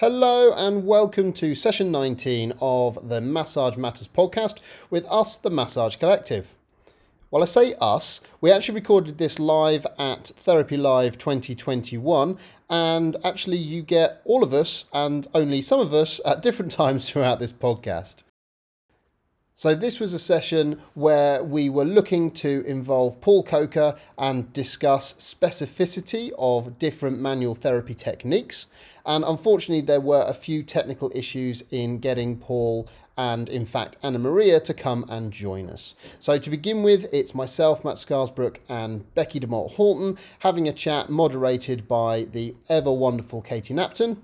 Hello and welcome to session 19 of the Massage Matters podcast with us, the Massage Collective. Well, I say us, we actually recorded this live at Therapy Live 2021, and actually, you get all of us and only some of us at different times throughout this podcast. So, this was a session where we were looking to involve Paul Coker and discuss specificity of different manual therapy techniques. And unfortunately, there were a few technical issues in getting Paul and, in fact, Anna Maria to come and join us. So, to begin with, it's myself, Matt Scarsbrook, and Becky DeMott Horton having a chat moderated by the ever wonderful Katie Knapton.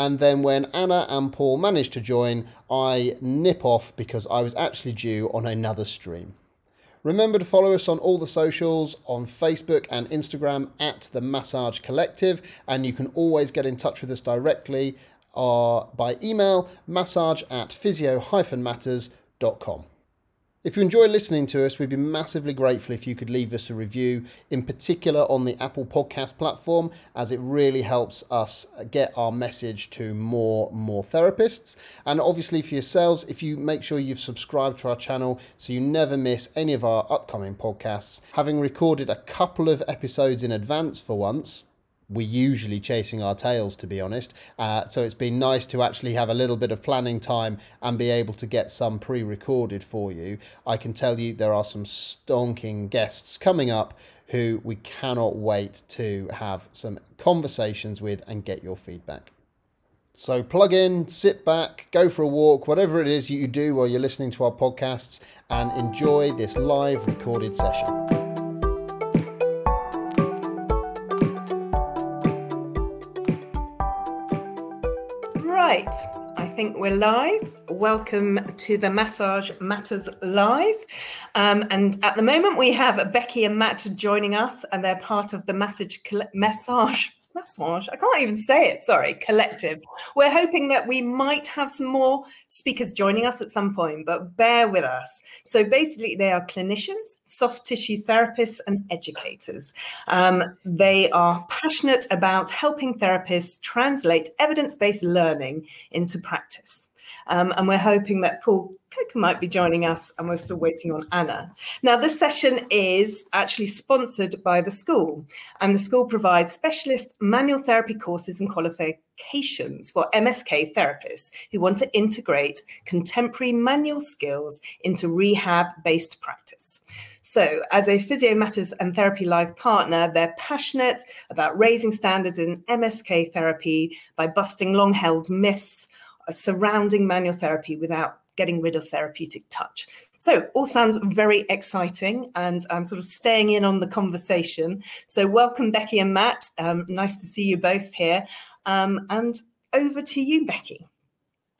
And then when Anna and Paul managed to join, I nip off because I was actually due on another stream. Remember to follow us on all the socials on Facebook and Instagram at the Massage Collective, and you can always get in touch with us directly uh, by email massage at physio-matters.com. If you enjoy listening to us, we'd be massively grateful if you could leave us a review, in particular on the Apple Podcast platform, as it really helps us get our message to more more therapists. And obviously for yourselves, if you make sure you've subscribed to our channel so you never miss any of our upcoming podcasts, having recorded a couple of episodes in advance for once, we're usually chasing our tails, to be honest. Uh, so it's been nice to actually have a little bit of planning time and be able to get some pre recorded for you. I can tell you there are some stonking guests coming up who we cannot wait to have some conversations with and get your feedback. So plug in, sit back, go for a walk, whatever it is you do while you're listening to our podcasts, and enjoy this live recorded session. Right, I think we're live. Welcome to the Massage Matters Live. Um, and at the moment, we have Becky and Matt joining us, and they're part of the Massage Massage I can't even say it. Sorry, collective. We're hoping that we might have some more speakers joining us at some point, but bear with us. So basically, they are clinicians, soft tissue therapists, and educators. Um, they are passionate about helping therapists translate evidence based learning into practice. Um, and we're hoping that Paul Coker might be joining us, and we're still waiting on Anna. Now, this session is actually sponsored by the school, and the school provides specialist manual therapy courses and qualifications for MSK therapists who want to integrate contemporary manual skills into rehab based practice. So, as a Physio Matters and Therapy Live partner, they're passionate about raising standards in MSK therapy by busting long held myths surrounding manual therapy without getting rid of therapeutic touch. So, all sounds very exciting, and I'm sort of staying in on the conversation. So, welcome, Becky and Matt. Um, nice to see you both here. Um, and over to you, Becky.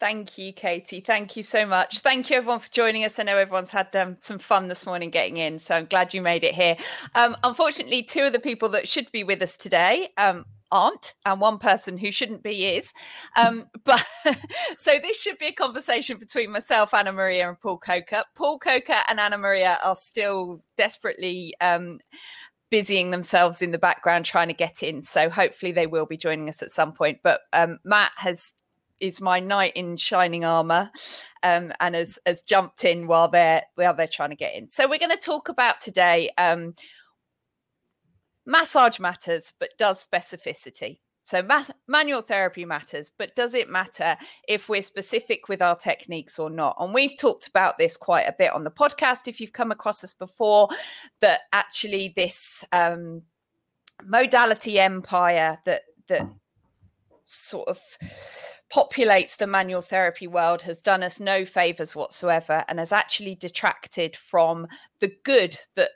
Thank you, Katie. Thank you so much. Thank you, everyone, for joining us. I know everyone's had um, some fun this morning getting in, so I'm glad you made it here. Um, unfortunately, two of the people that should be with us today um, aren't, and one person who shouldn't be is. Um, but so this should be a conversation between myself, Anna Maria, and Paul Coker. Paul Coker and Anna Maria are still desperately um, busying themselves in the background trying to get in. So hopefully they will be joining us at some point. But um, Matt has is my knight in shining armor um, and has, has jumped in while they're while they're trying to get in. So we're going to talk about today um, Massage matters, but does specificity? So, manual therapy matters, but does it matter if we're specific with our techniques or not? And we've talked about this quite a bit on the podcast. If you've come across us before, that actually this um, modality empire that that sort of populates the manual therapy world has done us no favors whatsoever and has actually detracted from the good that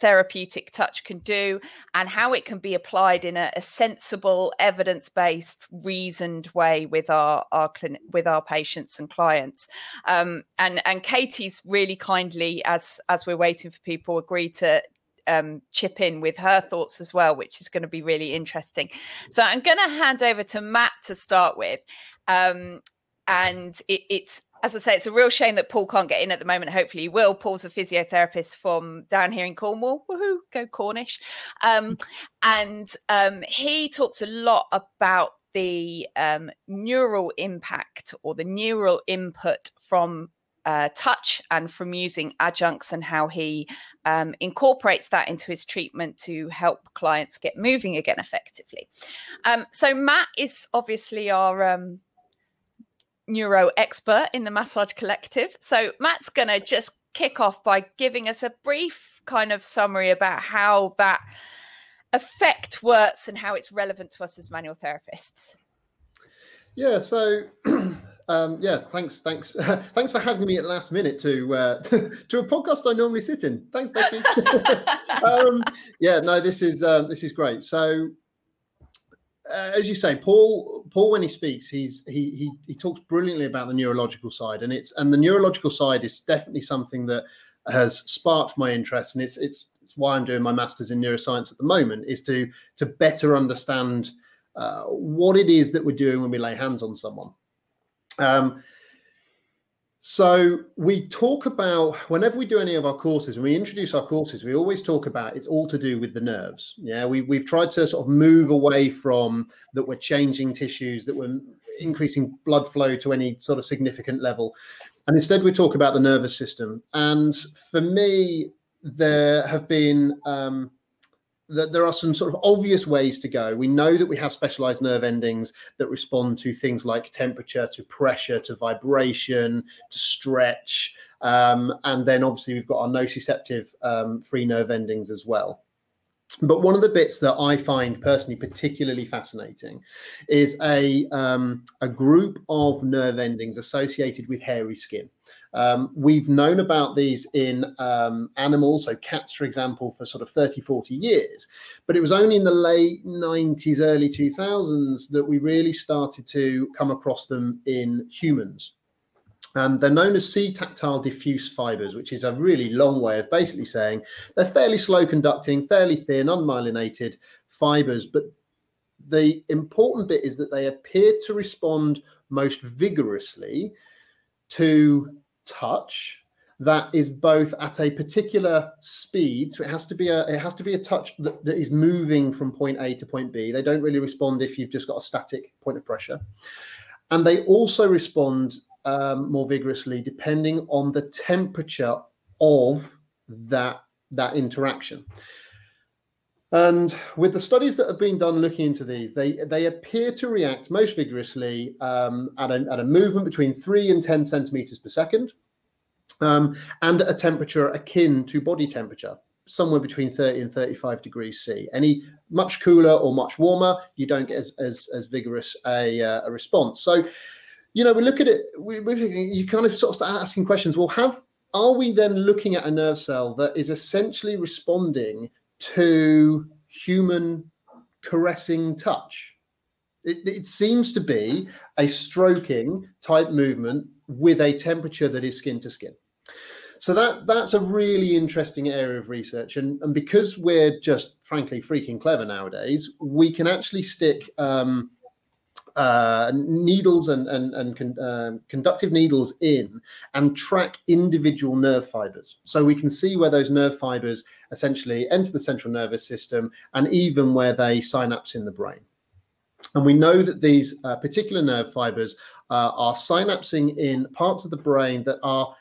therapeutic touch can do and how it can be applied in a, a sensible evidence-based reasoned way with our our clinic with our patients and clients um, and and katie's really kindly as as we're waiting for people agree to um, chip in with her thoughts as well, which is going to be really interesting. So I'm going to hand over to Matt to start with. Um, and it, it's as I say, it's a real shame that Paul can't get in at the moment. Hopefully, he will. Paul's a physiotherapist from down here in Cornwall. Woohoo, go Cornish! Um, and um, he talks a lot about the um, neural impact or the neural input from uh, touch and from using adjuncts and how he um, incorporates that into his treatment to help clients get moving again effectively. Um, so, Matt is obviously our um, neuro expert in the Massage Collective. So, Matt's going to just kick off by giving us a brief kind of summary about how that effect works and how it's relevant to us as manual therapists. Yeah, so Um, yeah, thanks, thanks, thanks for having me at last minute to uh, to a podcast I normally sit in. Thanks, Becky. um, yeah, no, this is uh, this is great. So, uh, as you say, Paul, Paul, when he speaks, he's he he he talks brilliantly about the neurological side, and it's and the neurological side is definitely something that has sparked my interest, and it's it's it's why I'm doing my masters in neuroscience at the moment is to to better understand uh, what it is that we're doing when we lay hands on someone. Um, so we talk about whenever we do any of our courses, when we introduce our courses, we always talk about it's all to do with the nerves. Yeah, we we've tried to sort of move away from that we're changing tissues, that we're increasing blood flow to any sort of significant level, and instead we talk about the nervous system. And for me, there have been um, that there are some sort of obvious ways to go. We know that we have specialized nerve endings that respond to things like temperature, to pressure, to vibration, to stretch. Um, and then obviously we've got our nociceptive um, free nerve endings as well. But one of the bits that I find personally particularly fascinating is a, um, a group of nerve endings associated with hairy skin. Um, we've known about these in um, animals, so cats, for example, for sort of 30, 40 years. But it was only in the late 90s, early 2000s that we really started to come across them in humans. And they're known as C tactile diffuse fibers, which is a really long way of basically saying they're fairly slow conducting, fairly thin, unmyelinated fibers. But the important bit is that they appear to respond most vigorously to touch that is both at a particular speed so it has to be a it has to be a touch that, that is moving from point a to point b. They don't really respond if you've just got a static point of pressure. And they also respond um, more vigorously depending on the temperature of that that interaction and with the studies that have been done looking into these, they, they appear to react most vigorously um, at, a, at a movement between 3 and 10 centimeters per second um, and a temperature akin to body temperature, somewhere between 30 and 35 degrees C. Any much cooler or much warmer, you don't get as, as, as vigorous a, uh, a response. So, you know, we look at it, we, we, you kind of sort of start asking questions. Well, have are we then looking at a nerve cell that is essentially responding to human caressing touch. It, it, seems to be a stroking type movement with a temperature that is skin to skin. So that that's a really interesting area of research, and and because we're just frankly freaking clever nowadays, we can actually stick um, uh, needles and and, and con, uh, conductive needles in and track individual nerve fibers. So we can see where those nerve fibers essentially enter the central nervous system and even where they synapse in the brain. And we know that these uh, particular nerve fibers uh, are synapsing in parts of the brain that are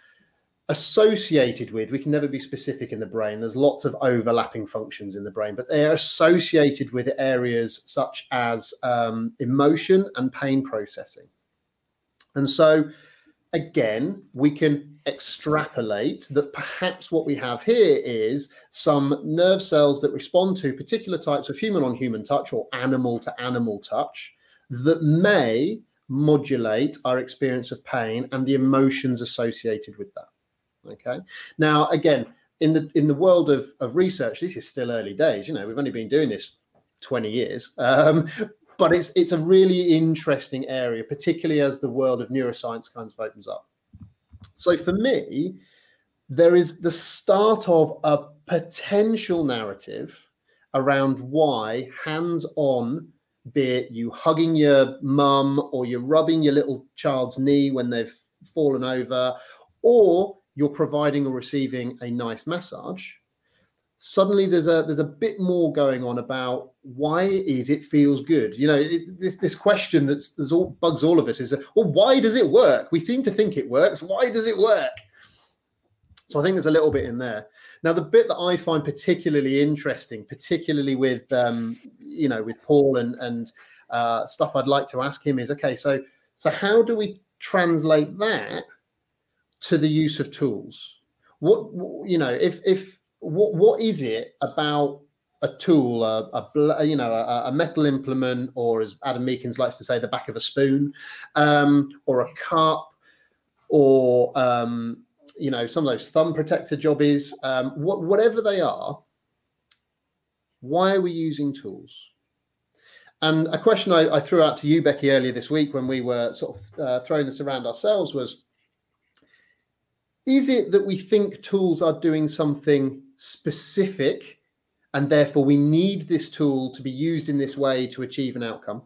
associated with we can never be specific in the brain. There's lots of overlapping functions in the brain but they're associated with areas such as um, emotion and pain processing. And so again we can extrapolate that perhaps what we have here is some nerve cells that respond to particular types of human on human touch or animal to animal touch that may modulate our experience of pain and the emotions associated with that Okay. Now, again, in the in the world of of research, this is still early days. You know, we've only been doing this 20 years. Um, but it's it's a really interesting area, particularly as the world of neuroscience kind of opens up. So for me, there is the start of a potential narrative around why hands-on, be it you hugging your mum or you're rubbing your little child's knee when they've fallen over, or you're providing or receiving a nice massage suddenly there's a there's a bit more going on about why is it feels good? You know it, this this question that's there's all bugs all of us is well why does it work? We seem to think it works. Why does it work? So i think there's a little bit in there. Now the bit that i find particularly interesting particularly with um you know with paul and and uh, stuff i'd like to ask him is okay so so how do we translate that to the use of tools what you know if if what what is it about a tool, a, a you know, a, a, metal implement, or as Adam Meakins likes to say, the back of a spoon, um, or a cup, or um, you know, some of those thumb protector jobbies, um, what, whatever they are. Why are we using tools? And a question I, I, threw out to you, Becky, earlier this week when we were sort of uh, throwing this around ourselves was: Is it that we think tools are doing something specific, and therefore we need this tool to be used in this way to achieve an outcome?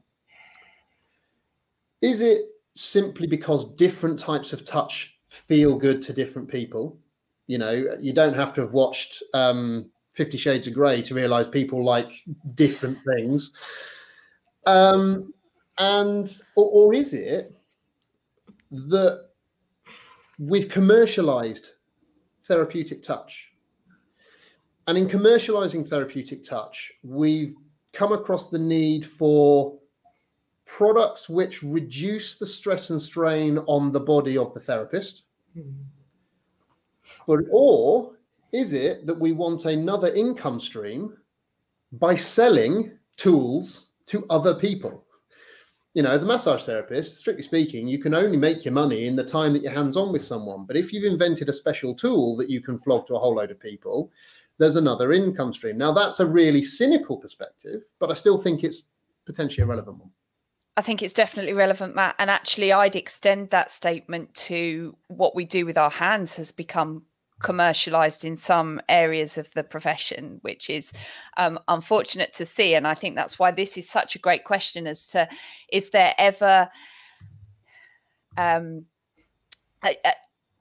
Is it simply because different types of touch feel good to different people? You know, you don't have to have watched um, Fifty Shades of Grey to realize people like different things. Um, and or, or is it that we've commercialized therapeutic touch and in commercializing therapeutic touch, we've come across the need for products which reduce the stress and strain on the body of the therapist. Mm-hmm. But, or is it that we want another income stream by selling tools to other people? You know, as a massage therapist, strictly speaking, you can only make your money in the time that you're hands on with someone. But if you've invented a special tool that you can flog to a whole load of people, there's another income stream. Now, that's a really cynical perspective, but I still think it's potentially a relevant one. I think it's definitely relevant, Matt. And actually, I'd extend that statement to what we do with our hands has become commercialized in some areas of the profession, which is um, unfortunate to see. And I think that's why this is such a great question as to is there ever um, a,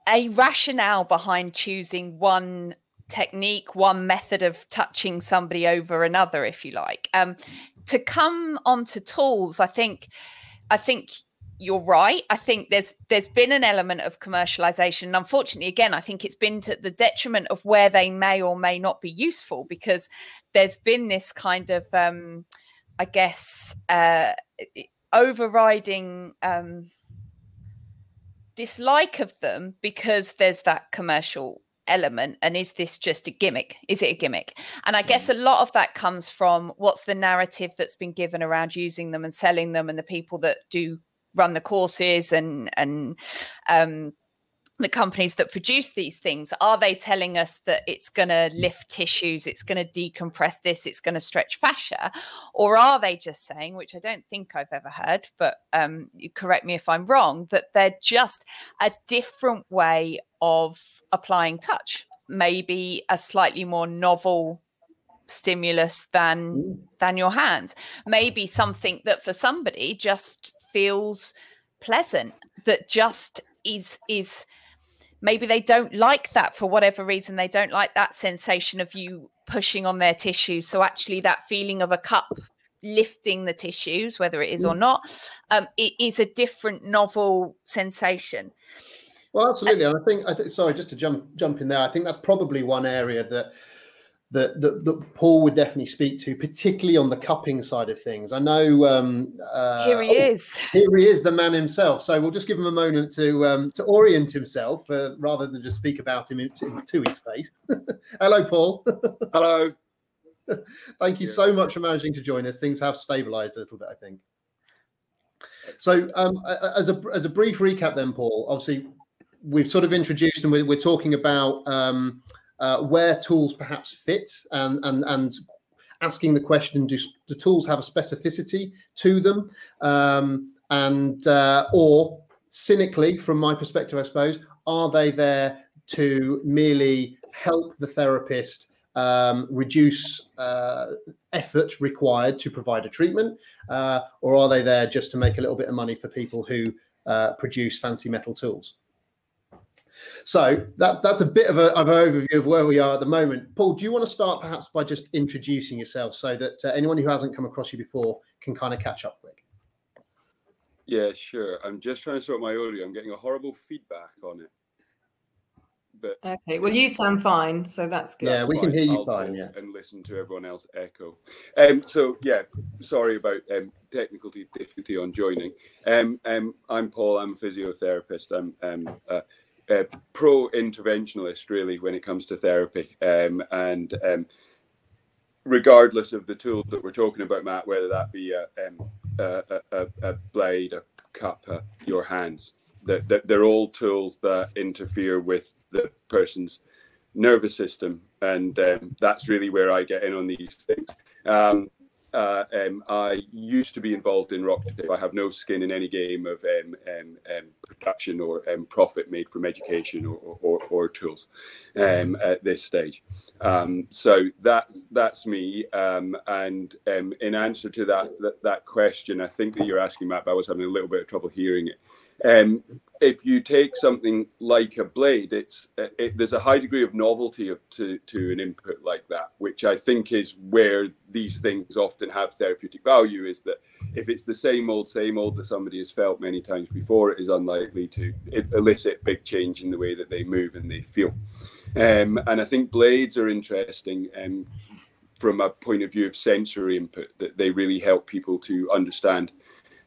a, rationale behind choosing one technique, one method of touching somebody over another, if you like. Um, to come onto tools, I think, I think you're right. I think there's there's been an element of commercialization. And unfortunately, again, I think it's been to the detriment of where they may or may not be useful because there's been this kind of, um, I guess, uh, overriding. Um, dislike of them because there's that commercial element and is this just a gimmick is it a gimmick and i guess a lot of that comes from what's the narrative that's been given around using them and selling them and the people that do run the courses and and um the companies that produce these things are they telling us that it's going to lift tissues it's going to decompress this it's going to stretch fascia? Or are they just saying which i don't think i've ever heard but um, you correct me if i'm wrong that they're just a different way of applying touch? Maybe a slightly more novel stimulus than than your hands. Maybe something that for somebody just feels pleasant that just is is maybe they don't like that for whatever reason. They don't like that sensation of you pushing on their tissues. So actually that feeling of a cup lifting the tissues whether it is or mm. not um, it is a different novel sensation. Well absolutely. And i think i think sorry just to jump jump in there i think that's probably one area that that, that, that Paul would definitely speak to, particularly on the cupping side of things. I know um, uh, here he oh, is. Here he is, the man himself. So we'll just give him a moment to um, to orient himself uh, rather than just speak about him to, to his face. Hello, Paul. Hello. Thank you so much for managing to join us. Things have stabilised a little bit, I think. So, um, as a as a brief recap, then, Paul. Obviously, we've sort of introduced and we're, we're talking about um, uh, where tools perhaps fit and and and asking the question do, do tools have a specificity to them um, and uh, or cynically from my perspective i suppose are they there to merely help the therapist um, reduce uh, effort required to provide a treatment, uh, or are they there just to make a little bit of money for people who uh, produce fancy metal tools? So that that's a bit of, a, of an overview of where we are at the moment. Paul, do you want to start perhaps by just introducing yourself so that uh, anyone who hasn't come across you before can kind of catch up quick? Yeah, sure. I'm just trying to sort my audio. I'm getting a horrible feedback on it. But okay, well, you sound fine, so that's good. Yeah, we can hear you I'll fine. Yeah, and listen to everyone else echo. Um, so yeah, sorry about um, technical difficulty on joining. Um, um, I'm Paul. I'm a physiotherapist. I'm um, a, a pro interventionalist, really, when it comes to therapy. Um, and um, regardless of the tool that we're talking about, Matt, whether that be a, um, a, a, a blade, a cup, uh, your hands, they're, they're all tools that interfere with the person's nervous system, and um, that's really where I get in on these things. Uh, um, I used to be involved in RockTape. I have no skin in any game of um, um, um production or um, profit made from education or, or, or tools um, at this stage. so that's that's me. and in answer to that, that, that question, I think that you're asking Matt, but I was having a little bit of trouble hearing it. Um, if you take something like a blade, it's it, there's a high degree of novelty to to an input like that, which I think is where these things often have therapeutic value. Is that if it's the same old same old that somebody has felt many times before, it is unlikely to elicit big change in the way that they move and they feel. Um, and I think blades are interesting. Um, from a point of view of sensory input, that they really help people to understand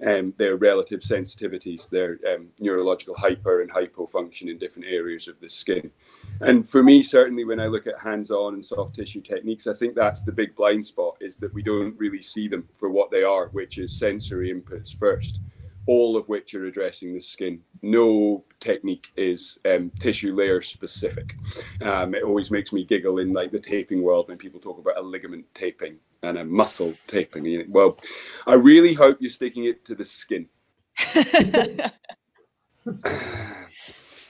um, their relative sensitivities, their um, neurological hyper and hypo function in different areas of the skin. And for me, certainly when I look at hands-on and soft tissue techniques, I think that's the big blind spot is that we don't really see them for what they are, which is sensory inputs first all of which are addressing the skin. No technique is um, tissue layer specific. Um, it always makes me giggle in like the taping world when people talk about a ligament taping and a muscle taping. Well, I really hope you're sticking it to the skin.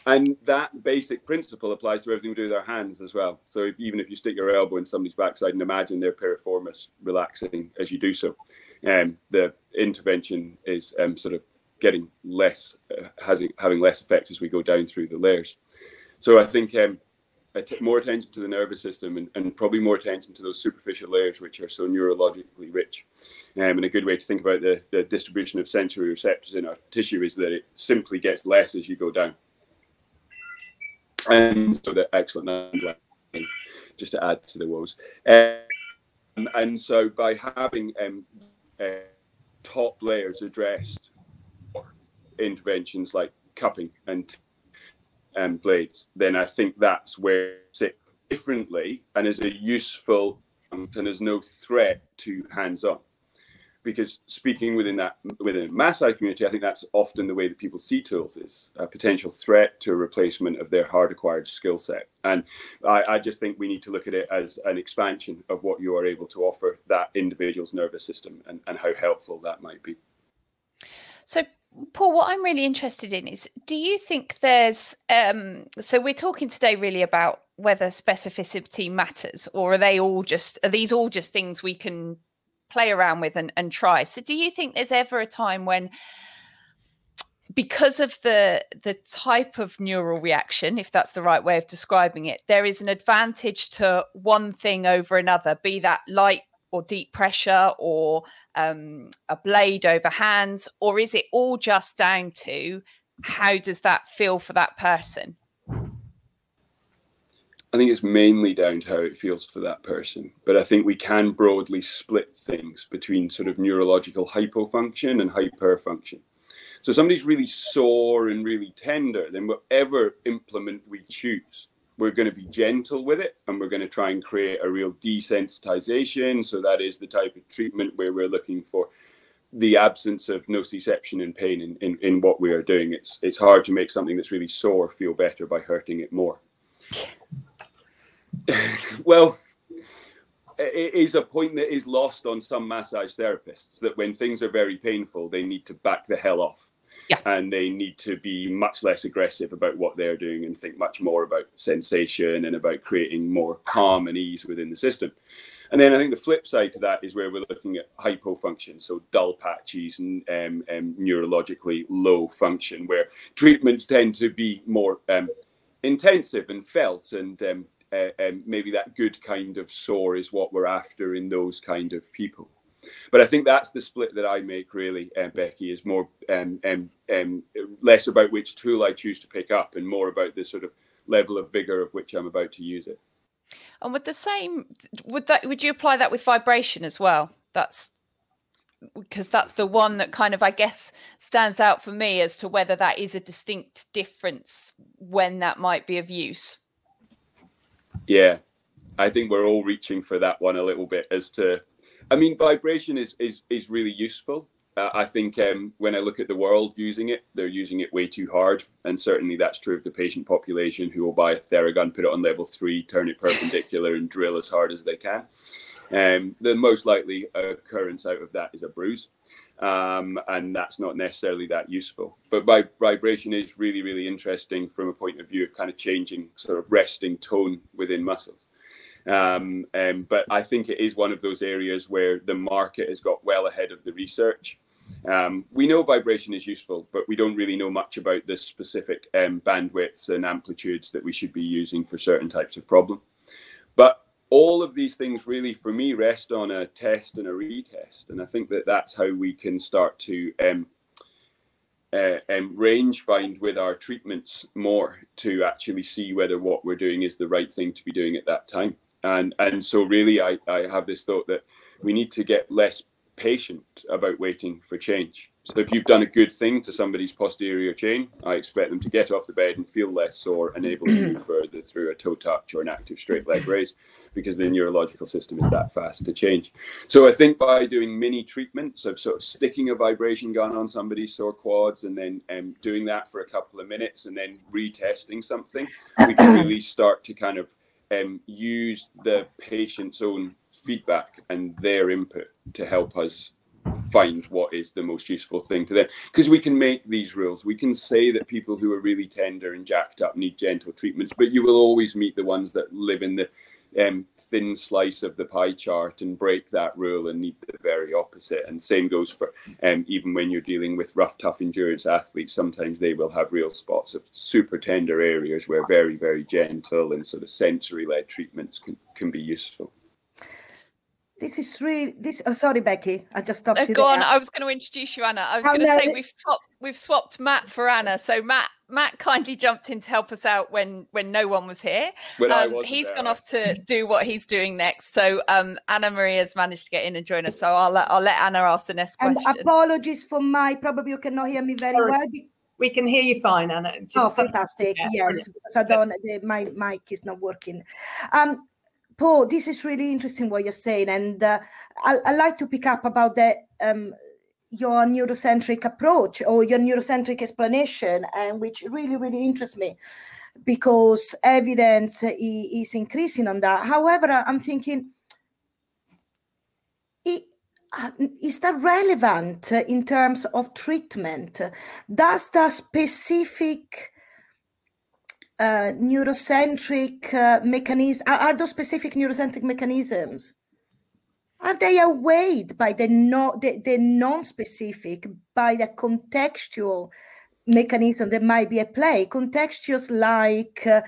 and that basic principle applies to everything we do with our hands as well. So if, even if you stick your elbow in somebody's backside and imagine their piriformis relaxing as you do so, um, the intervention is um, sort of getting less, uh, having, having less effect as we go down through the layers. So I think um, more attention to the nervous system and, and, probably more attention to those superficial layers which are so neurologically rich. Um, and a good way to think about the, the distribution of sensory receptors in our tissue is that it simply gets less as you go down. And so the excellent just to add to the woes. Um, and so by having um, uh, top layers addressed interventions like cupping and um, blades, then I think that's where it differently and is a useful and is no threat to hands-on because speaking within that within a massage community, I think that's often the way that people see tools is a potential threat to a replacement of their hard acquired skill set. And I, I, just think we need to look at it as an expansion of what you are able to offer that individual's nervous system and, and how helpful that might be. So Paul, what I'm really interested in is do you think there's um so we're talking today really about whether specificity matters or are they all just are these all just things we can play around with and, and try. So do you think there's ever a time when because of the the type of neural reaction if that's the right way of describing it there is an advantage to one thing over another be that light or deep pressure or um, a blade over hands or is it all just down to how does that feel for that person I think it's mainly down to how it feels for that person. But I think we can broadly split things between sort of neurological hypofunction and hyperfunction. So somebody's really sore and really tender, then whatever implement we choose, we're going to be gentle with it and we're going to try and create a real desensitization. So that is the type of treatment where we're looking for the absence of nociception and pain in, in, in what we are doing. It's it's hard to make something that's really sore feel better by hurting it more. well, it is a point that is lost on some massage therapists that when things are very painful, they need to back the hell off. Yeah. And they need to be much less aggressive about what they're doing and think much more about sensation and about creating more calm and ease within the system. And then I think the flip side to that is where we're looking at hypofunction, so dull patches and um, um, neurologically low function, where treatments tend to be more um, intensive and felt, and um, uh, um, maybe that good kind of sore is what we're after in those kind of people. But I think that's the split that I make really, uh, Becky, is more um, um, um, less about which tool I choose to pick up and more about the sort of level of vigor of which I'm about to use it. And with the same, would that would you apply that with vibration as well? That's because that's the one that kind of I guess stands out for me as to whether that is a distinct difference when that might be of use. Yeah, I think we're all reaching for that one a little bit as to. I mean, vibration is is is really useful. Uh, I think um, when I look at the world using it, they're using it way too hard, and certainly that's true of the patient population who will buy a Theragun, put it on level three, turn it perpendicular, and drill as hard as they can. Um, the most likely occurrence out of that is a bruise, um, and that's not necessarily that useful. But vibration is really, really interesting from a point of view of kind of changing sort of resting tone within muscles. Um, um, but I think it is one of those areas where the market has got well ahead of the research. Um, we know vibration is useful, but we don't really know much about the specific um, bandwidths and amplitudes that we should be using for certain types of problem. But all of these things really, for me, rest on a test and a retest, and I think that that's how we can start to um, uh, um, range find with our treatments more to actually see whether what we're doing is the right thing to be doing at that time. And and so really, I I have this thought that we need to get less patient about waiting for change. So if you've done a good thing to somebody's posterior chain, I expect them to get off the bed and feel less sore and able to move further through a toe touch or an active straight leg raise because the neurological system is that fast to change. So I think by doing mini treatments of sort of sticking a vibration gun on somebody's sore quads and then um, doing that for a couple of minutes and then retesting something, we can really start to kind of um, use the patient's own feedback and their input to help us find what is the most useful thing to them. Because we can make these rules. We can say that people who are really tender and jacked up need gentle treatments but you will always meet the ones that live in the um, thin slice of the pie chart and break that rule and need the very opposite. And same goes for um, even when you're dealing with rough, tough endurance athletes, sometimes they will have real spots of super tender areas where very, very gentle and sort of sensory led treatments can, can be useful. This is really this. Oh, sorry, Becky. I just stopped. No, you go there. on. I was going to introduce you, Anna. I was Oh, going to no, say we've swapped we've swapped Matt for Anna. So Matt Matt kindly jumped in to help us out when when no one was here. When I Um, wasn't he's there, gone off to do what he's doing next. So um, Anna Maria's managed to get in and join us. So I'll let I'll let Anna ask the next question. And question. apologies for my. Probably you cannot hear me very Sorry. well. We can hear you fine, Anna. Just oh, fantastic! yeah, yes, brilliant. because I don't. The, my mic is not working. Um, Paul, this is really interesting what you're saying, and uh, I, I like to pick up about the um, your neurocentric approach or your neurocentric explanation, and which really, really interests me because evidence is increasing on that. However, I'm thinking, uh, is that relevant in terms of treatment? Does the specific neurocentric uh, mechanism are, are those specific neurocentric mechanisms? Are they outweighed by the no the, the non-specific by the contextual mechanism that might be at play? Contextuals like uh,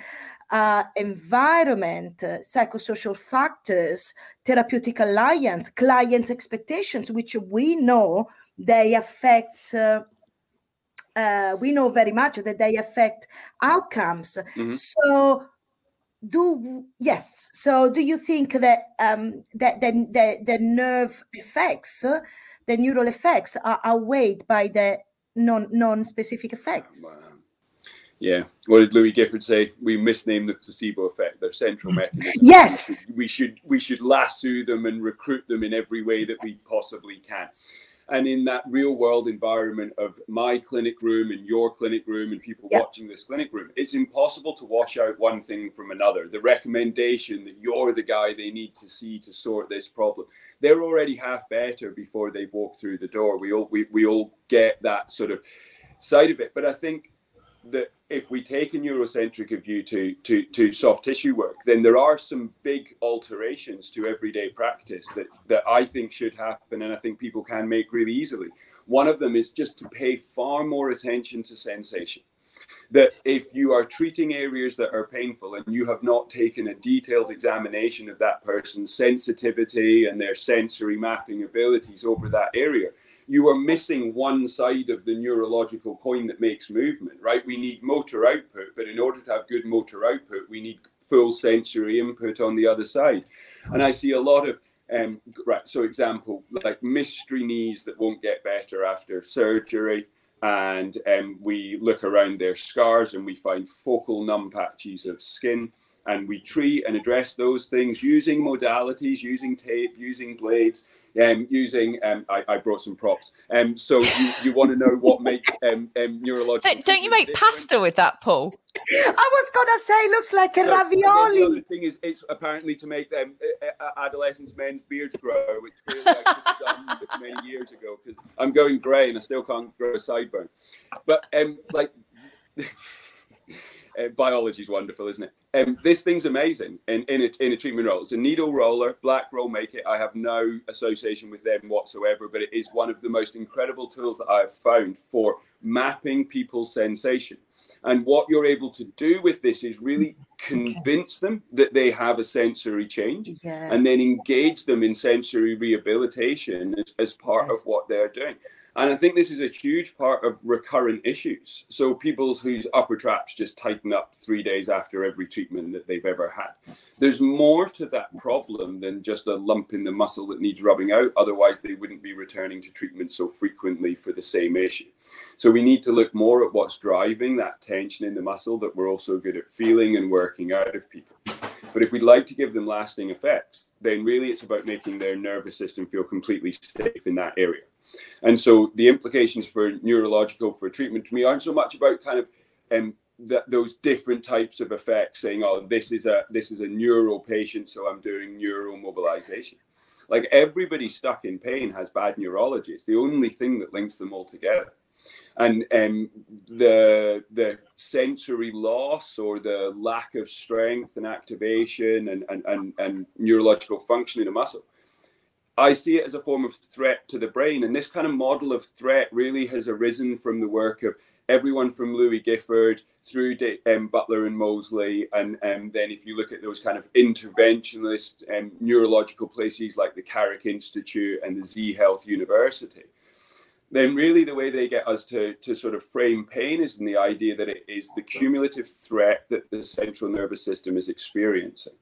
uh, environment uh, psychosocial factors therapeutic alliance clients expectations which we know they affect uh, uh, we know very much that they affect outcomes. Mhm. So, do yes. So, do you think that um, that the, the the nerve effects, uh, the neural effects, are outweighed by the non non specific effects? Yeah. What did Louis Gifford say? We misname the placebo effect. Their central mechanism. Yes. We should we should lasso them and recruit them in every way that we possibly can. And in that real world environment of my clinic room and your clinic room and people Yeah. watching this clinic room, it's impossible to wash out one thing from another. The recommendation that you're the guy they need to see to sort this problem, they're already half better before they've walked through the door. We all we, we all get that sort of side of it. But I think that if we take a neurocentric view to, to, to soft tissue work, then there are some big alterations to everyday practice that, that I think should happen and I think people can make really easily. One of them is just to pay far more attention to sensation. that if you are treating areas that are painful and you have not taken a detailed examination of that person's sensitivity and their sensory mapping abilities over that area, you are missing one side of the neurological coin that makes movement, right? We need motor output, but in order to have good motor output, we need full sensory input on the other side. And I see a lot of um, right. So, example like mystery knees that won't get better after surgery, and um, we look around their scars and we find focal numb patches of skin, and we treat and address those things using modalities, using tape, using blades, um, using um, I, I, brought some props. Um, so you, you want to know what makes um, um, neurological? Don't, don't you make different? pasta with that, Paul? I was gonna say it looks like a so, ravioli. The other thing is, it's apparently to make them uh, adolescents men's beards grow, which feels like done many years ago. Because I'm going grey and I still can't grow a sideburn. But um, like. uh, biology is wonderful, isn't it? Um, this thing's amazing in, in, a, in a treatment roll. It's a needle roller, Blackroll make it. I have no association with them whatsoever, but it is one of the most incredible tools that I have found for mapping people's sensation. And what you're able to do with this is really convince them that they have a sensory change yes. and then engage them in sensory rehabilitation as, as part yes. of what they're doing. And I think this is a huge part of recurrent issues. So people whose upper traps just tighten up three days after every treatment that they've ever had. There's more to that problem than just a lump in the muscle that needs rubbing out. Otherwise, they wouldn't be returning to treatment so frequently for the same issue. So we need to look more at what's driving that tension in the muscle that we're also good at feeling and working out of people. But if we'd like to give them lasting effects, then really it's about making their nervous system feel completely safe in that area. And so the implications for neurological for treatment to me aren't so much about kind of um, that those different types of effects, saying, "Oh, this is a this is a neural patient, so I'm doing neural mobilization." Like everybody stuck in pain has bad neurology. It's the only thing that links them all together. And um, the the sensory loss or the lack of strength and activation and, and, and, and neurological function in a muscle I see it as a form of threat to the brain. And this kind of model of threat really has arisen from the work of everyone from Louis Gifford through to, um, Butler and Moseley. And um, then if you look at those kind of interventionist um, neurological places like the Carrick Institute and the Z Health University, then really the way they get us to, to sort of frame pain is in the idea that it is the cumulative threat that the central nervous system is experiencing.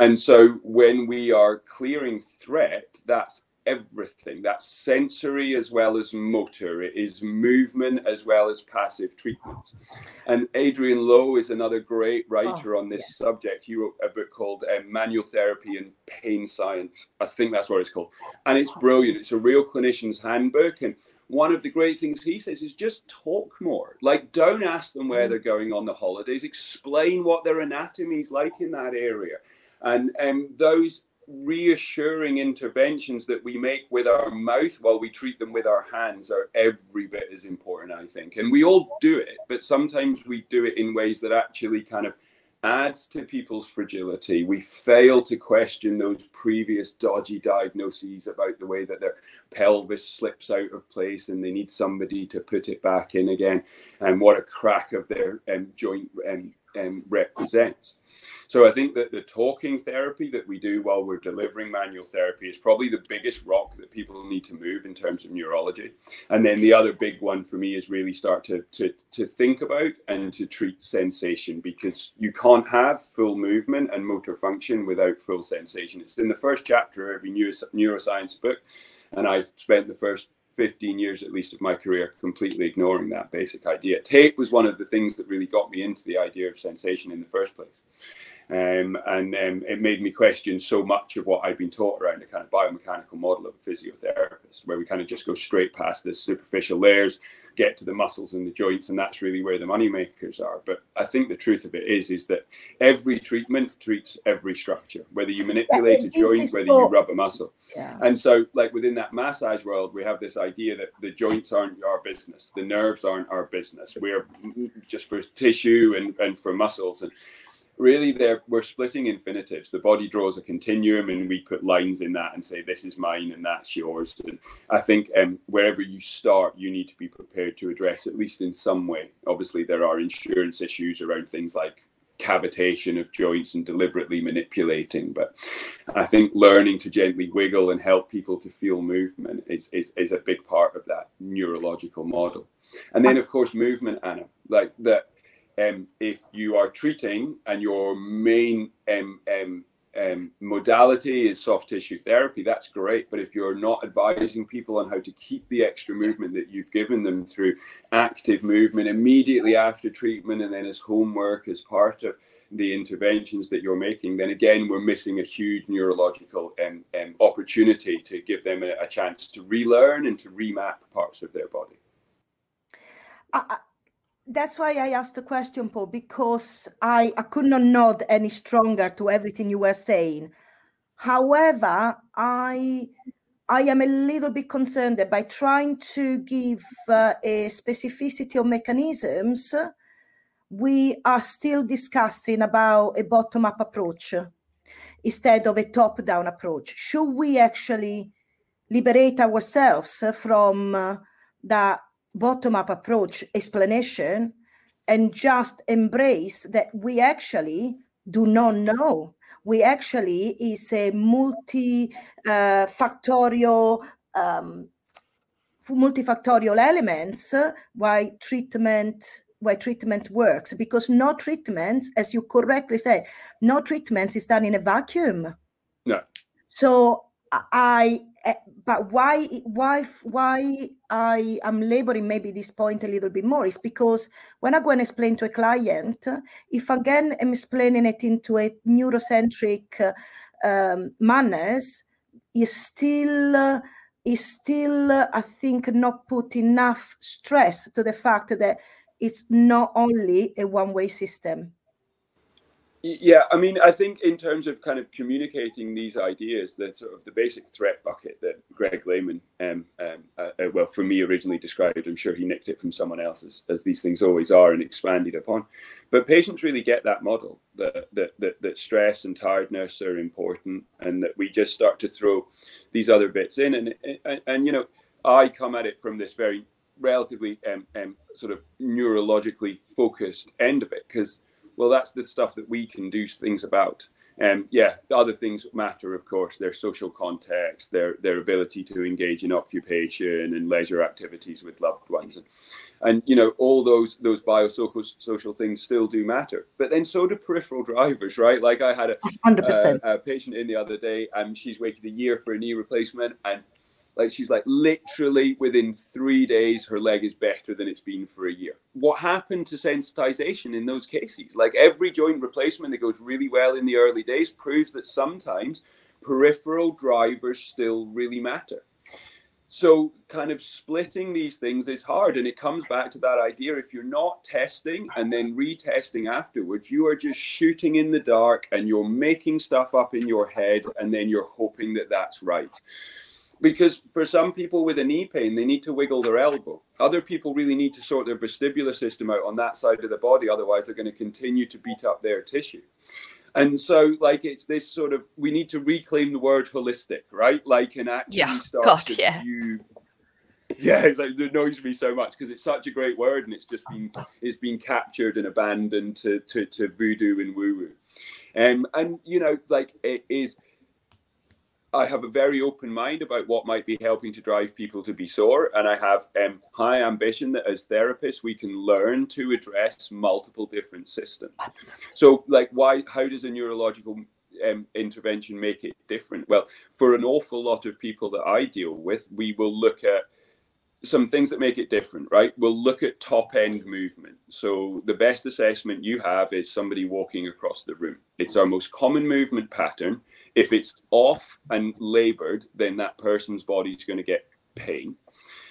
And so when we are clearing threat, that's everything. That's sensory as well as motor. It is movement as well as passive treatment. And Adrian Louw is another great writer oh, on this yes. subject. He wrote a book called um, Manual Therapy and Pain Science. I think that's what it's called. And it's brilliant. It's a real clinician's handbook. And one of the great things he says is just talk more. Like, don't ask them where mm. they're going on the holidays. Explain what their anatomy is like in that area and um, those reassuring interventions that we make with our mouth while we treat them with our hands are every bit as important, I think. And we all do it, but sometimes we do it in ways that actually kind of adds to people's fragility. We fail to question those previous dodgy diagnoses about the way that their pelvis slips out of place and they need somebody to put it back in again, and what a crack of their um, joint um, um, represents. So I think that the talking therapy that we do while we're delivering manual therapy is probably the biggest rock that people need to move in terms of neurology. And then the other big one for me is really start to, to, to think about and to treat sensation because you can't have full movement and motor function without full sensation. It's in the first chapter of every neuroscience book. And I spent the first 15 years at least of my career completely ignoring that basic idea. Tape was one of the things that really got me into the idea of sensation in the first place. Um, and um, it made me question so much of what I'd been taught around the kind of biomechanical model of a physiotherapist, where we kind of just go straight past the superficial layers, get to the muscles and the joints, and that's really where the money makers are. But I think the truth of it is, is that every treatment treats every structure, whether you manipulate a joint, whether you rub a muscle. Yeah. And so, like within that massage world, we have this idea that the joints aren't our business, the nerves aren't our business. We're just for tissue and, and for muscles. And really there we're splitting infinitives. The body draws a continuum and we put lines in that and say this is mine and that's yours. And i think um, wherever you start you need to be prepared to address at least in some way. Obviously there are insurance issues around things like cavitation of joints and deliberately manipulating but i think learning to gently wiggle and help people to feel movement is, is, is a big part of that neurological model. And then of course movement anna like that um, if you are treating and your main um, um, um, modality is soft tissue therapy, that's great. But if you're not advising people on how to keep the extra movement that you've given them through active movement immediately after treatment and then as homework as part of the interventions that you're making, then again, we're missing a huge neurological um, um, opportunity to give them a, a, chance to relearn and to remap parts of their body. That's why I asked the question, Paul, because I, I could not nod any stronger to everything you were saying. However, I I am a little bit concerned that by trying to give uh, a specificity of mechanisms, we are still discussing about a bottom-up approach instead of a top-down approach. Should we actually liberate ourselves from uh, the bottom up approach explanation and just embrace that we actually do not know. We actually is a multi uh, factorial um, multifactorial elements uh, why treatment why treatment works because no treatments as you correctly say no treatments is done in a vacuum no so i but why why why I am laboring maybe this point a little bit more is because when I go and explain to a client, if again I'm explaining it into a neurocentric um, manners, is still uh, is still uh, I think not put enough stress to the fact that it's not only a one way system. Yeah, I mean, I think in terms of kind of communicating these ideas, the sort of the basic threat bucket that Greg Lehman, um, um, uh, uh, well, for me originally described, I'm sure he nicked it from someone else, as, as these things always are, and expanded upon. But patients really get that model that, that that that stress and tiredness are important, and that we just start to throw these other bits in, and and, and you know, I come at it from this very relatively um, um, sort of neurologically focused end of it because well, that's the stuff that we can do things about. And um, yeah, the other things matter, of course, their social context, their their ability to engage in occupation and leisure activities with loved ones, and, and you know all those those biosocial social things still do matter. But then so do peripheral drivers, right? Like I had a, a, a patient in the other day, and she's waited a year for a knee replacement, and like she's like literally within three days, her leg is better than it's been for a year. What happened to sensitization in those cases? Like every joint replacement that goes really well in the early days proves that sometimes peripheral drivers still really matter. So, kind of splitting these things is hard. And it comes back to that idea if you're not testing and then retesting afterwards, you are just shooting in the dark and you're making stuff up in your head and then you're hoping that that's right because for some people with a knee pain, they need to wiggle their elbow. Other people really need to sort their vestibular system out on that side of the body. Otherwise, they're going to continue to beat up their tissue. And so, like, it's this sort of we need to reclaim the word holistic, right? Like, and actually yeah. start God, to yeah. view. Yeah, like, it annoys me so much because it's such a great word, and it's just been it's been captured and abandoned to to, to voodoo and woo woo. Um, and you know, like it is I have a very open mind about what might be helping to drive people to be sore, and I have um, high ambition that as therapists we can learn to address multiple different systems. So, like, why? How does a neurological um, intervention make it different? Well, for an awful lot of people that I deal with, we will look at some things that make it different, right? We'll look at top end movement. So the best assessment you have is somebody walking across the room. It's our most common movement pattern if it's off and labored, then that person's body's going to get pain.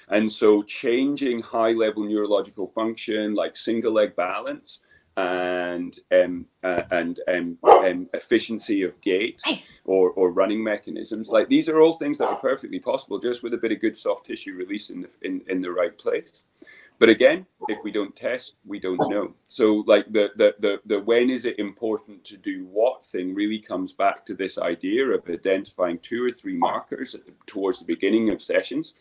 And so changing high level neurological function like single leg balance and um, uh, and um, um, efficiency of gait or, or running mechanisms like these are all things that are perfectly possible just with a bit of good soft tissue release in the in, in the right place But again, if we don't test, we don't know. So like the the the, the when is it important to do what thing really comes back to this idea of identifying two or three markers the, towards the beginning of sessions,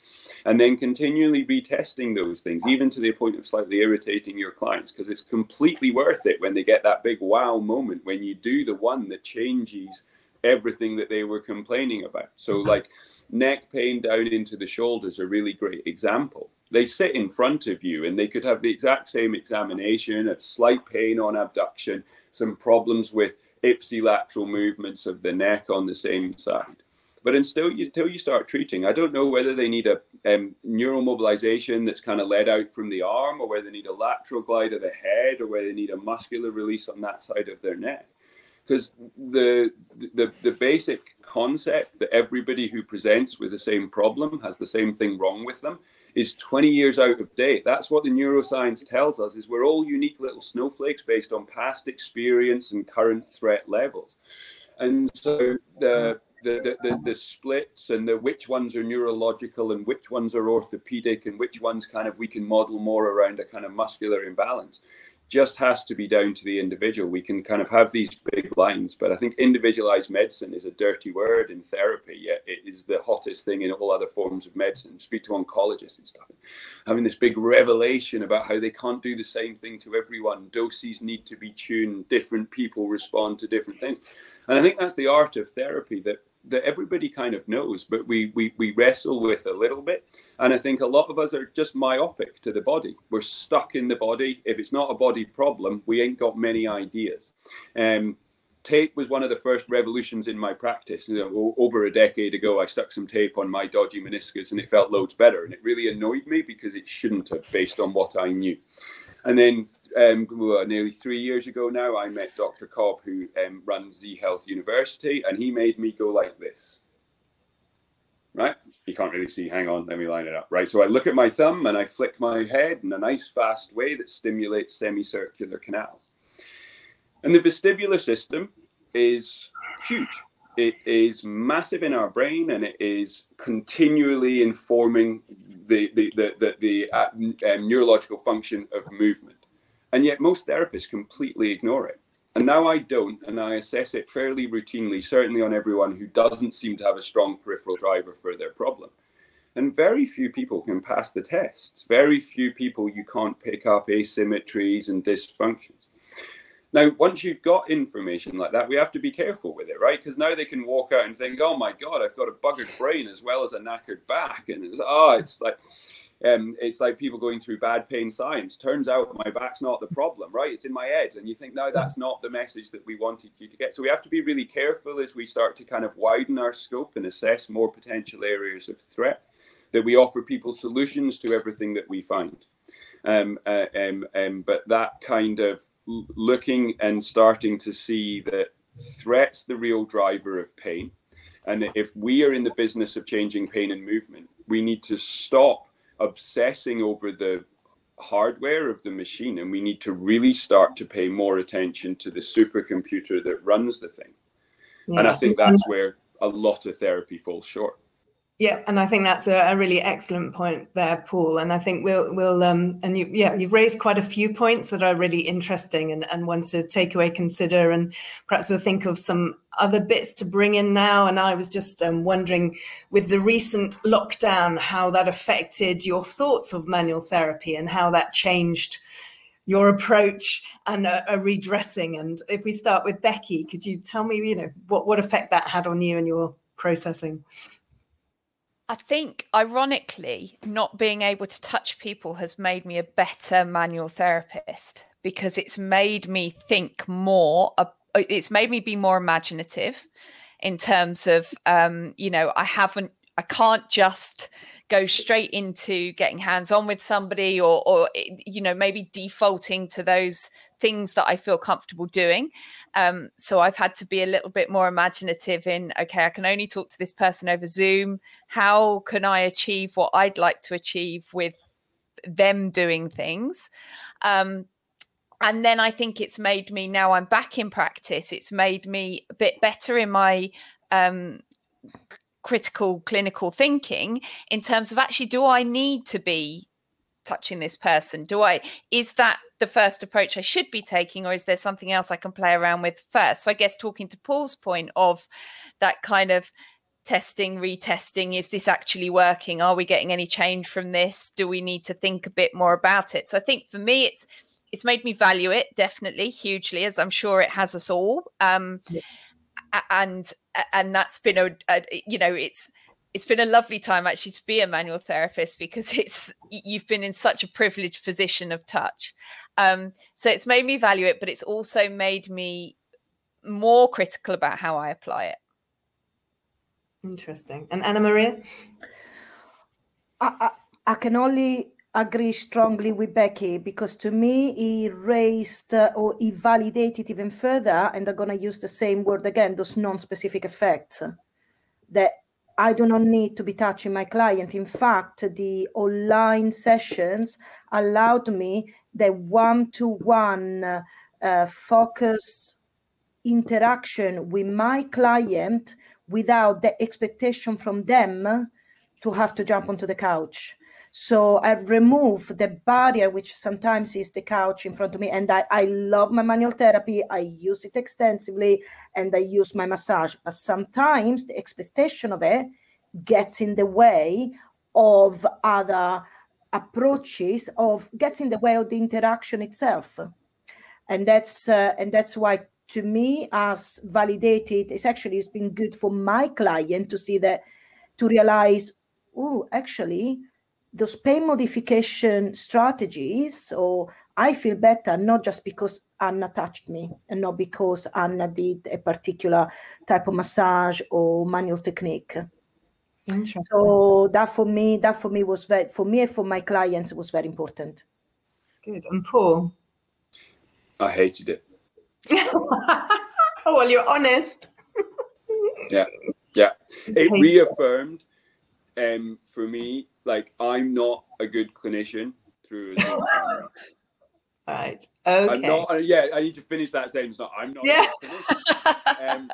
and then continually retesting those things, even to the point of slightly irritating your clients, because it's completely worth it when they get that big wow moment when you do the one that changes everything that they were complaining about. So like neck pain down into the shoulders, a really great example they sit in front of you and they could have the exact same examination, a slight pain on abduction, some problems with ipsilateral movements of the neck on the same side. But until you, until you start treating, I don't know whether they need a um, neural mobilization that's kind of led out from the arm, or whether they need a lateral glide of the head, or whether they need a muscular release on that side of their neck. Because the, the the basic concept that everybody who presents with the same problem has the same thing wrong with them is 20 years out of date. That's what the neuroscience tells us is we're all unique little snowflakes based on past experience and current threat levels. And so the the, the, the, the splits and the which ones are neurological and which ones are orthopedic and which ones kind of we can model more around a kind of muscular imbalance just has to be down to the individual. We can kind of have these big lines, but I think individualized medicine is a dirty word in therapy, yet it is the hottest thing in all other forms of medicine. Speak to oncologists and stuff, having this big revelation about how they can't do the same thing to everyone. Doses need to be tuned, different people respond to different things. And I think that's the art of therapy that that everybody kind of knows, but we, we we wrestle with a little bit. And I think a lot of us are just myopic to the body. We're stuck in the body. If it's not a body problem, we ain't got many ideas. Um, tape was one of the first revolutions in my practice. You know, over a decade ago, I stuck some tape on my dodgy meniscus, and it felt loads better. And it really annoyed me because it shouldn't have, based on what I knew. And then um, well, nearly three years ago now, I met Dr. Cobb, who um, runs Z Health University, and he made me go like this. Right? You can't really see. Hang on, let me line it up. Right. So I look at my thumb and I flick my head in a nice, fast way that stimulates semicircular canals. And the vestibular system is huge it is massive in our brain and it is continually informing the the the, the, the uh, um, neurological function of movement. And yet most therapists completely ignore it. And now i don't and i assess it fairly routinely certainly on everyone who doesn't seem to have a strong peripheral driver for their problem. And very few people can pass the tests. Very few people you can't pick up asymmetries and dysfunctions now, once you've got information like that, we have to be careful with it, right? Because now they can walk out and think, "Oh my God, I've got a buggered brain as well as a knackered back," and it's, oh, it's like, um, it's like people going through bad pain science. Turns out my back's not the problem, right? It's in my head, and you think, no, that's not the message that we wanted you to get. So we have to be really careful as we start to kind of widen our scope and assess more potential areas of threat. That we offer people solutions to everything that we find. Um, uh, um, um, but that kind of looking and starting to see that threats the real driver of pain. And if we are in the business of changing pain and movement, we need to stop obsessing over the hardware of the machine and we need to really start to pay more attention to the supercomputer that runs the thing. Yeah. And I think that's where a lot of therapy falls short. Yeah, and I think that's a, a, really excellent point there, Paul. And I think we'll we'll um and you yeah you've raised quite a few points that are really interesting and, and ones to take away, consider, and perhaps we'll think of some other bits to bring in now. And I was just um, wondering, with the recent lockdown, how that affected your thoughts of manual therapy and how that changed your approach and a, a redressing. And if we start with Becky, could you tell me, you know, what what effect that had on you and your processing? I think, ironically, not being able to touch people has made me a better manual therapist because it's made me think more. It's made me be more imaginative in terms of, um, you know, I haven't, I can't just go straight into getting hands on with somebody or, or, you know, maybe defaulting to those things that I feel comfortable doing. Um, so I've had to be a little bit more imaginative in, okay, I can only talk to this person over Zoom. How can I achieve what I'd like to achieve with them doing things? Um, and then I think it's made me now I'm back in practice. It's made me a bit better in my um, critical clinical thinking in terms of actually, do I need to be touching this person? Do I, is that the first approach I should be taking, or is there something else I can play around with first? So I guess talking to Paul's point of that kind of testing, retesting, is this actually working? Are we getting any change from this? Do we need to think a bit more about it? So I think for me, it's, it's made me value it definitely hugely, as I'm sure it has us all. Um, yeah. And and that's been a, a you know it's it's been a lovely time actually to be a manual therapist because it's you've been in such a privileged position of touch. Um, so it's made me value it but it's also made me more critical about how i apply it. Interesting. And anna maria? I, I, I can only agree strongly with becky because to me he raised uh, or he validated even further and i'm going to use the same word again those non-specific effects that I do not need to be touching my client. In fact, the online sessions allowed me the one to one focus interaction with my client without the expectation from them to have to jump onto the couch. So I remove the barrier, which sometimes is the couch in front of me. And I, I love my manual therapy. I use it extensively and I use my massage. But sometimes the expectation of it gets in the way of other approaches of gets in the way of the interaction itself and that's uh, and that's why to me as validated it's actually it's been good for my client to see that to realize oh actually those pain modification strategies or I feel better not just because Anna touched me and not because Anna did a particular type of massage or manual technique. So that for me, that for me was very for me and for my clients was very important. Good. And Paul? I hated it. oh well, you're honest. yeah. Yeah. It reaffirmed um for me like I'm not a good clinician through a Zoom camera. Right. Okay. I'm not. Uh, yeah, I need to finish that sentence. Not. I'm not. Yeah. Um,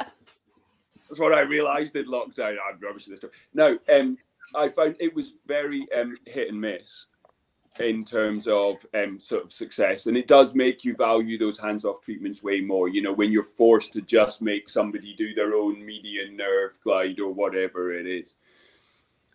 that's what I realised in lockdown. I'm rubbish at this stuff. No, um, I found it was very um, hit and miss in terms of um, sort of success, and it does make you value those hands-off treatments way more. You know, when you're forced to just make somebody do their own median nerve glide or whatever it is.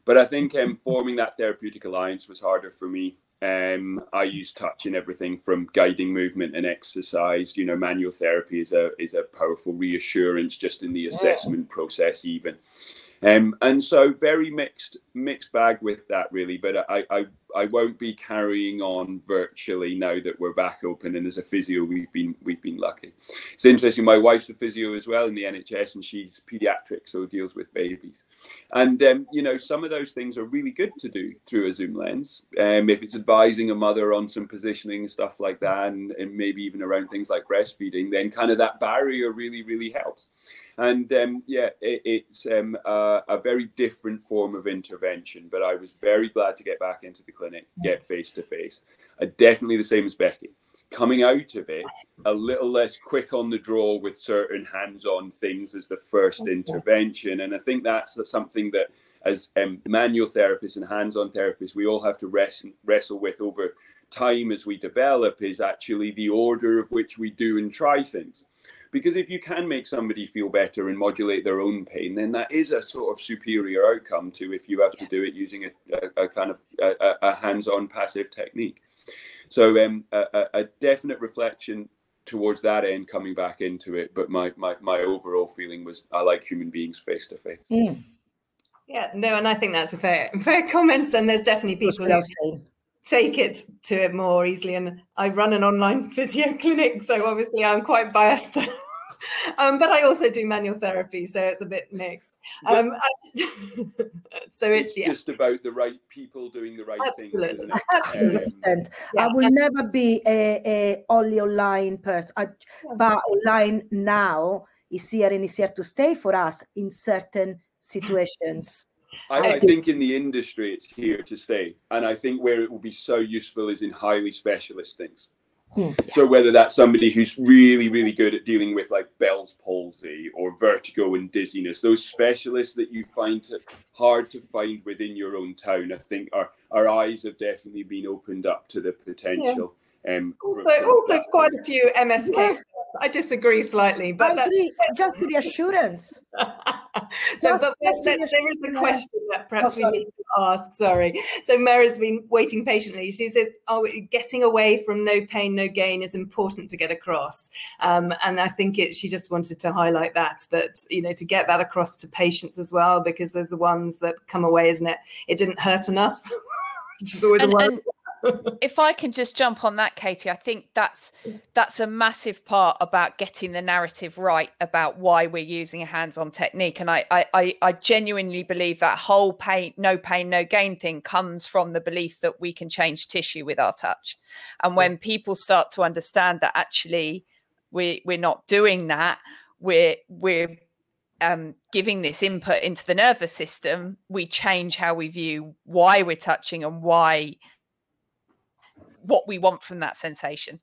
But I think um, forming that therapeutic alliance was harder for me. Um, I use touch in everything from guiding movement and exercise. You know, manual therapy is a is a powerful reassurance just in the assessment yeah. process, even. Um, and so very mixed mixed bag with that really. But I, I I won't be carrying on virtually now that we're back open. And as a physio, we've been we've been lucky. It's interesting. My wife's a physio as well in the NHS, and she's paediatric, so deals with babies. And um, you know, some of those things are really good to do through a Zoom lens. Um, if it's advising a mother on some positioning stuff like that, and, and maybe even around things like breastfeeding, then kind of that barrier really really helps. And um, yeah, it, it's um, a, a very different form of intervention. But I was very glad to get back into the clinic, get face to face. Definitely the same as Becky. Coming out of it a little less quick on the draw with certain hands-on things as the first intervention, and I think that's something that as um, manual therapists and hands-on therapists we all have to wrestle, wrestle with over time as we develop is actually the order of which we do and try things because if you can make somebody feel better and modulate their own pain, then that is a sort of superior outcome to if you have to do it using a, a, a kind of a, a, hands-on passive technique. So um, a, a definite reflection towards that end coming back into it. But my my my overall feeling was I like human beings face to face. Yeah, no, and I think that's a fair fair comment. And there's definitely people who take it to it more easily. And I run an online physio clinic, so obviously I'm quite biased. um, but I also do manual therapy, so it's a bit mixed. Um, so it's, it's yeah. just about the right people doing the right Absolutely. things. Absolutely. Um, yeah. I will never be a, a only online person, I, but online now is here and is here to stay for us in certain situations. I, I, think in the industry it's here to stay, and I think where it will be so useful is in highly specialist things. Hmm. So whether that's somebody who's really, really good at dealing with like Bell's palsy or vertigo and dizziness, those specialists that you find it hard to find within your own town, I think our our eyes have definitely been opened up to the potential. Um, Also, for- for also that. quite a few MSK. Yes. I disagree slightly, but I that, agree. Just reassurance. so Just- but just let- to there is a question that perhaps we need to ask. Sorry. So Mary's been waiting patiently. She said, "Oh, getting away from no pain, no gain is important to get across." Um, and I think it. She just wanted to highlight that that you know to get that across to patients as well because there's the ones that come away, isn't it? It didn't hurt enough, which is always and, a worry. If I can just jump on that, Katie, I think that's that's a massive part about getting the narrative right about why we're using a hands-on technique. And I I, I, I genuinely believe that whole pain, no pain, no gain thing comes from the belief that we can change tissue with our touch. And when people start to understand that actually we we're not doing that, we're we're um, giving this input into the nervous system, we change how we view why we're touching and why what we want from that sensation.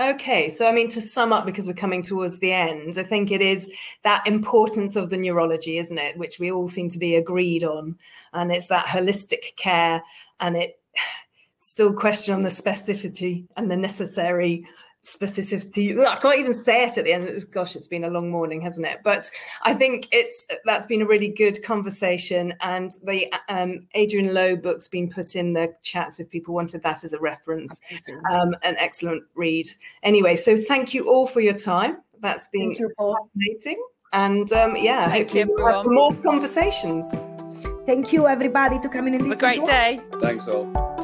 Okay, so I mean, to sum up, because we're coming towards the end, I think it is that importance of the neurology, isn't it? Which we all seem to be agreed on. And it's that holistic care, and it still question on the specificity and the necessary specificity. Ugh, I can't even say it at the end. Gosh, it's been a long morning, hasn't it? But I think it's that's been a really good conversation, and the um, Adrian Louw book's been put in the chats if people wanted that as a reference um, an excellent read. Anyway, so thank you all for your time. That's been you, fascinating. And um, yeah, Thank hopefully you, we'll have more conversations. Thank you, everybody, to come in and Have a great to us. day. Thanks all.